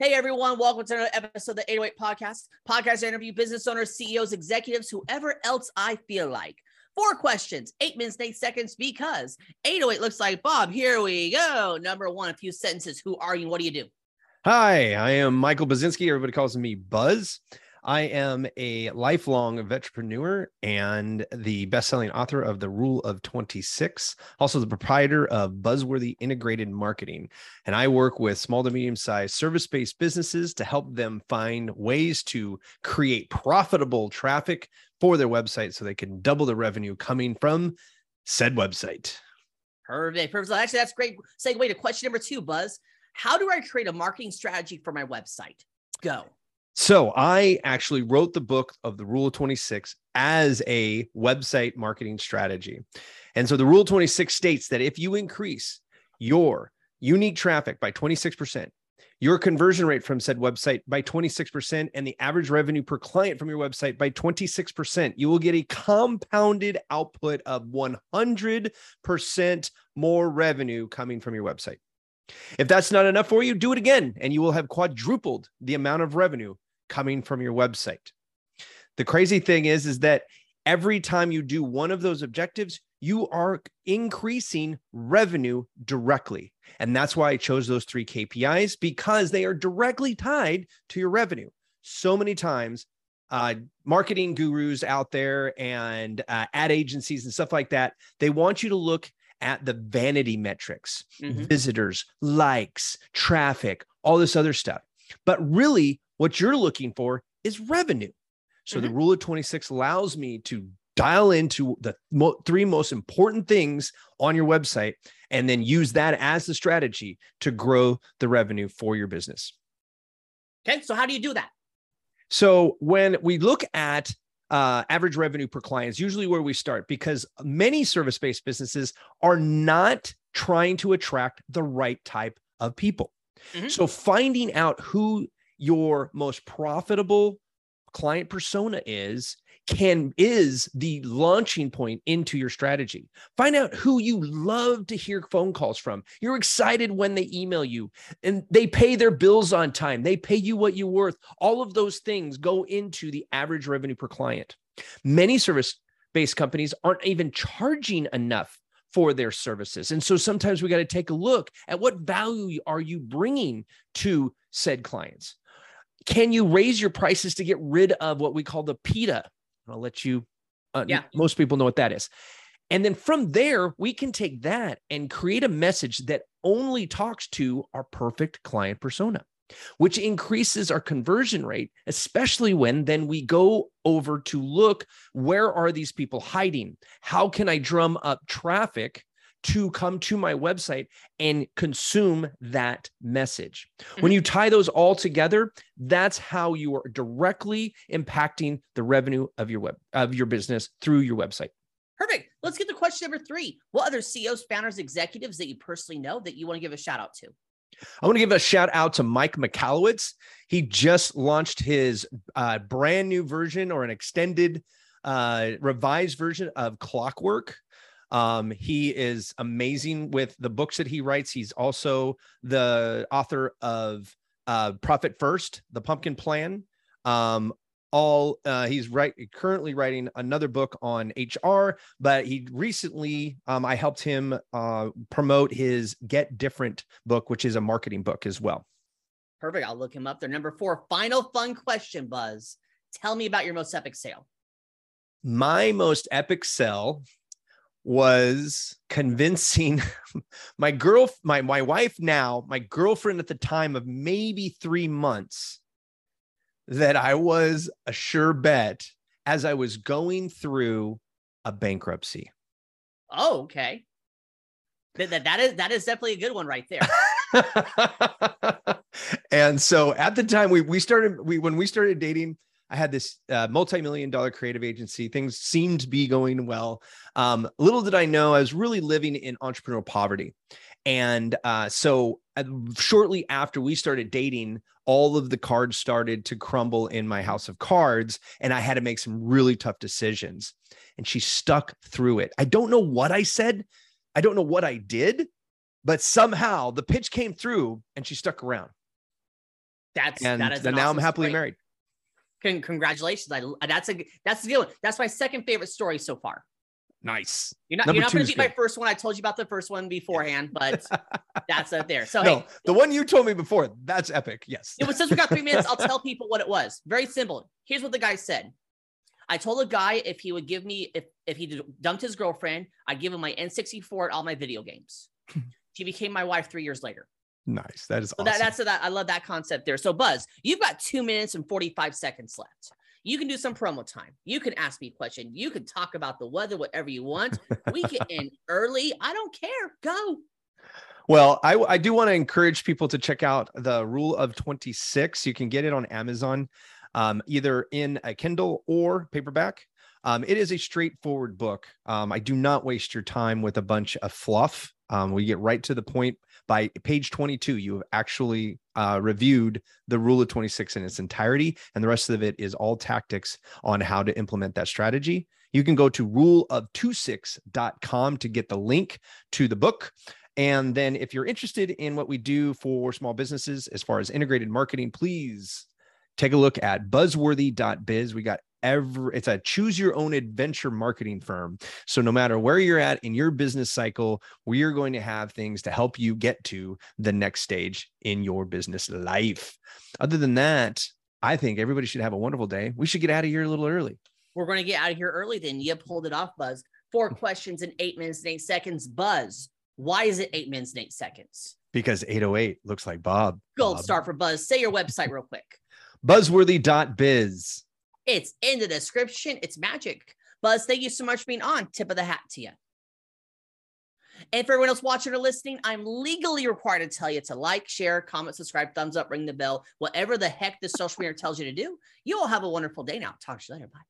Hey everyone, welcome to another episode of the 808 Podcast. Podcast interview business owners, CEOs, executives, whoever else I feel like. Four questions, eight minutes, eight seconds, because 808 looks like Bob. Here we go. Number one, a few sentences. Who are you? What do you do? Hi, I am Michael Buczynski. Everybody calls me Buzz. I am a lifelong entrepreneur and the best-selling author of The Rule of 26, also the proprietor of Buzzworthy Integrated Marketing. And I work with small to medium-sized service-based businesses to help them find ways to create profitable traffic for their website so they can double the revenue coming from said website. Perfect. Perfect. Actually, that's great. Segue to question number two, Buzz. How do I create a marketing strategy for my website? Go. So I actually wrote the book of the Rule of 26 as a website marketing strategy. And so the Rule 26 states that if you increase your unique traffic by 26%, your conversion rate from said website by 26%, and the average revenue per client from your website by 26%, you will get a compounded output of 100% more revenue coming from your website. If that's not enough for you, do it again, and you will have quadrupled the amount of revenue coming from your website. The crazy thing is, is that every time you do one of those objectives, you are increasing revenue directly. And that's why I chose those three KPIs because they are directly tied to your revenue. So many times, uh, marketing gurus out there and uh, ad agencies and stuff like that, they want you to look at the vanity metrics, mm-hmm. visitors, likes, traffic, all this other stuff. But really, what you're looking for is revenue. So mm-hmm. the rule of 26 allows me to dial into the mo- three most important things on your website and then use that as the strategy to grow the revenue for your business. Okay. So, how do you do that? So, when we look at uh, average revenue per client, is usually where we start because many service based businesses are not trying to attract the right type of people. Mm-hmm. So, finding out who your most profitable client persona is can is the launching point into your strategy. Find out who you love to hear phone calls from. You're excited when they email you and they pay their bills on time. They pay you what you're worth. All of those things go into the average revenue per client. Many service based companies aren't even charging enough for their services. And so sometimes we got to take a look at what value are you bringing to said clients can you raise your prices to get rid of what we call the PITA? I'll let you, uh, yeah. most people know what that is. And then from there, we can take that and create a message that only talks to our perfect client persona, which increases our conversion rate, especially when then we go over to look where are these people hiding? How can I drum up traffic to come to my website and consume that message. Mm-hmm. When you tie those all together, that's how you are directly impacting the revenue of your web of your business through your website. Perfect. Let's get to question number three. What other CEOs, founders, executives that you personally know that you want to give a shout out to? I want to give a shout out to Mike Michalowicz. He just launched his uh, brand new version or an extended, uh, revised version of Clockwork. Um, he is amazing with the books that he writes. He's also the author of uh, Profit First, The Pumpkin Plan. Um, all uh, he's right currently writing another book on HR, but he recently um, I helped him uh, promote his Get Different book, which is a marketing book as well. Perfect. I'll look him up there. Number four, final fun question, Buzz. Tell me about your most epic sale. My most epic sale was convincing my girl my my wife now my girlfriend at the time of maybe 3 months that I was a sure bet as I was going through a bankruptcy. Oh, okay. That, that, that is that is definitely a good one right there. and so at the time we we started we when we started dating I had this uh, multi-million dollar creative agency. Things seemed to be going well. Um, little did I know, I was really living in entrepreneurial poverty. And uh, so, uh, shortly after we started dating, all of the cards started to crumble in my house of cards, and I had to make some really tough decisions. And she stuck through it. I don't know what I said, I don't know what I did, but somehow the pitch came through and she stuck around. That's and that is an now awesome I'm happily story. married. Con- congratulations. I, that's a that's the one. That's my second favorite story so far. Nice. You're not Number you're not going to beat my first one. I told you about the first one beforehand, but that's up there. So no, hey, the one you told me before, that's epic. Yes. it was since we got three minutes, I'll tell people what it was. Very simple. Here's what the guy said. I told a guy if he would give me if if he dumped his girlfriend, I'd give him my N64 and all my video games. she became my wife three years later. Nice. That is So awesome. that, that's that. I love that concept there. So Buzz, you've got two minutes and 45 seconds left. You can do some promo time. You can ask me a question. You can talk about the weather, whatever you want. We get in early. I don't care. Go. Well, I, I do want to encourage people to check out the Rule of 26. You can get it on Amazon, um, either in a Kindle or paperback. Um, it is a straightforward book. Um, I do not waste your time with a bunch of fluff. Um, we get right to the point. By page 22, you have actually uh, reviewed the Rule of 26 in its entirety, and the rest of it is all tactics on how to implement that strategy. You can go to ruleof26.com to get the link to the book. And then if you're interested in what we do for small businesses as far as integrated marketing, please take a look at buzzworthy.biz. We got every it's a choose your own adventure marketing firm. So no matter where you're at in your business cycle, we are going to have things to help you get to the next stage in your business life. Other than that, I think everybody should have a wonderful day. We should get out of here a little early. We're going to get out of here early. Then you pulled it off, Buzz. Four mm. questions in eight minutes and eight seconds. Buzz, why is it eight minutes and eight seconds? Because 808 looks like Bob. Gold Bob. star for Buzz. Say your website real quick. Buzzworthy.biz. It's in the description. It's magic. Buzz, thank you so much for being on. Tip of the hat to you. And for everyone else watching or listening, I'm legally required to tell you to like, share, comment, subscribe, thumbs up, ring the bell, whatever the heck this social media tells you to do. You all have a wonderful day now. Talk to you later. Bye.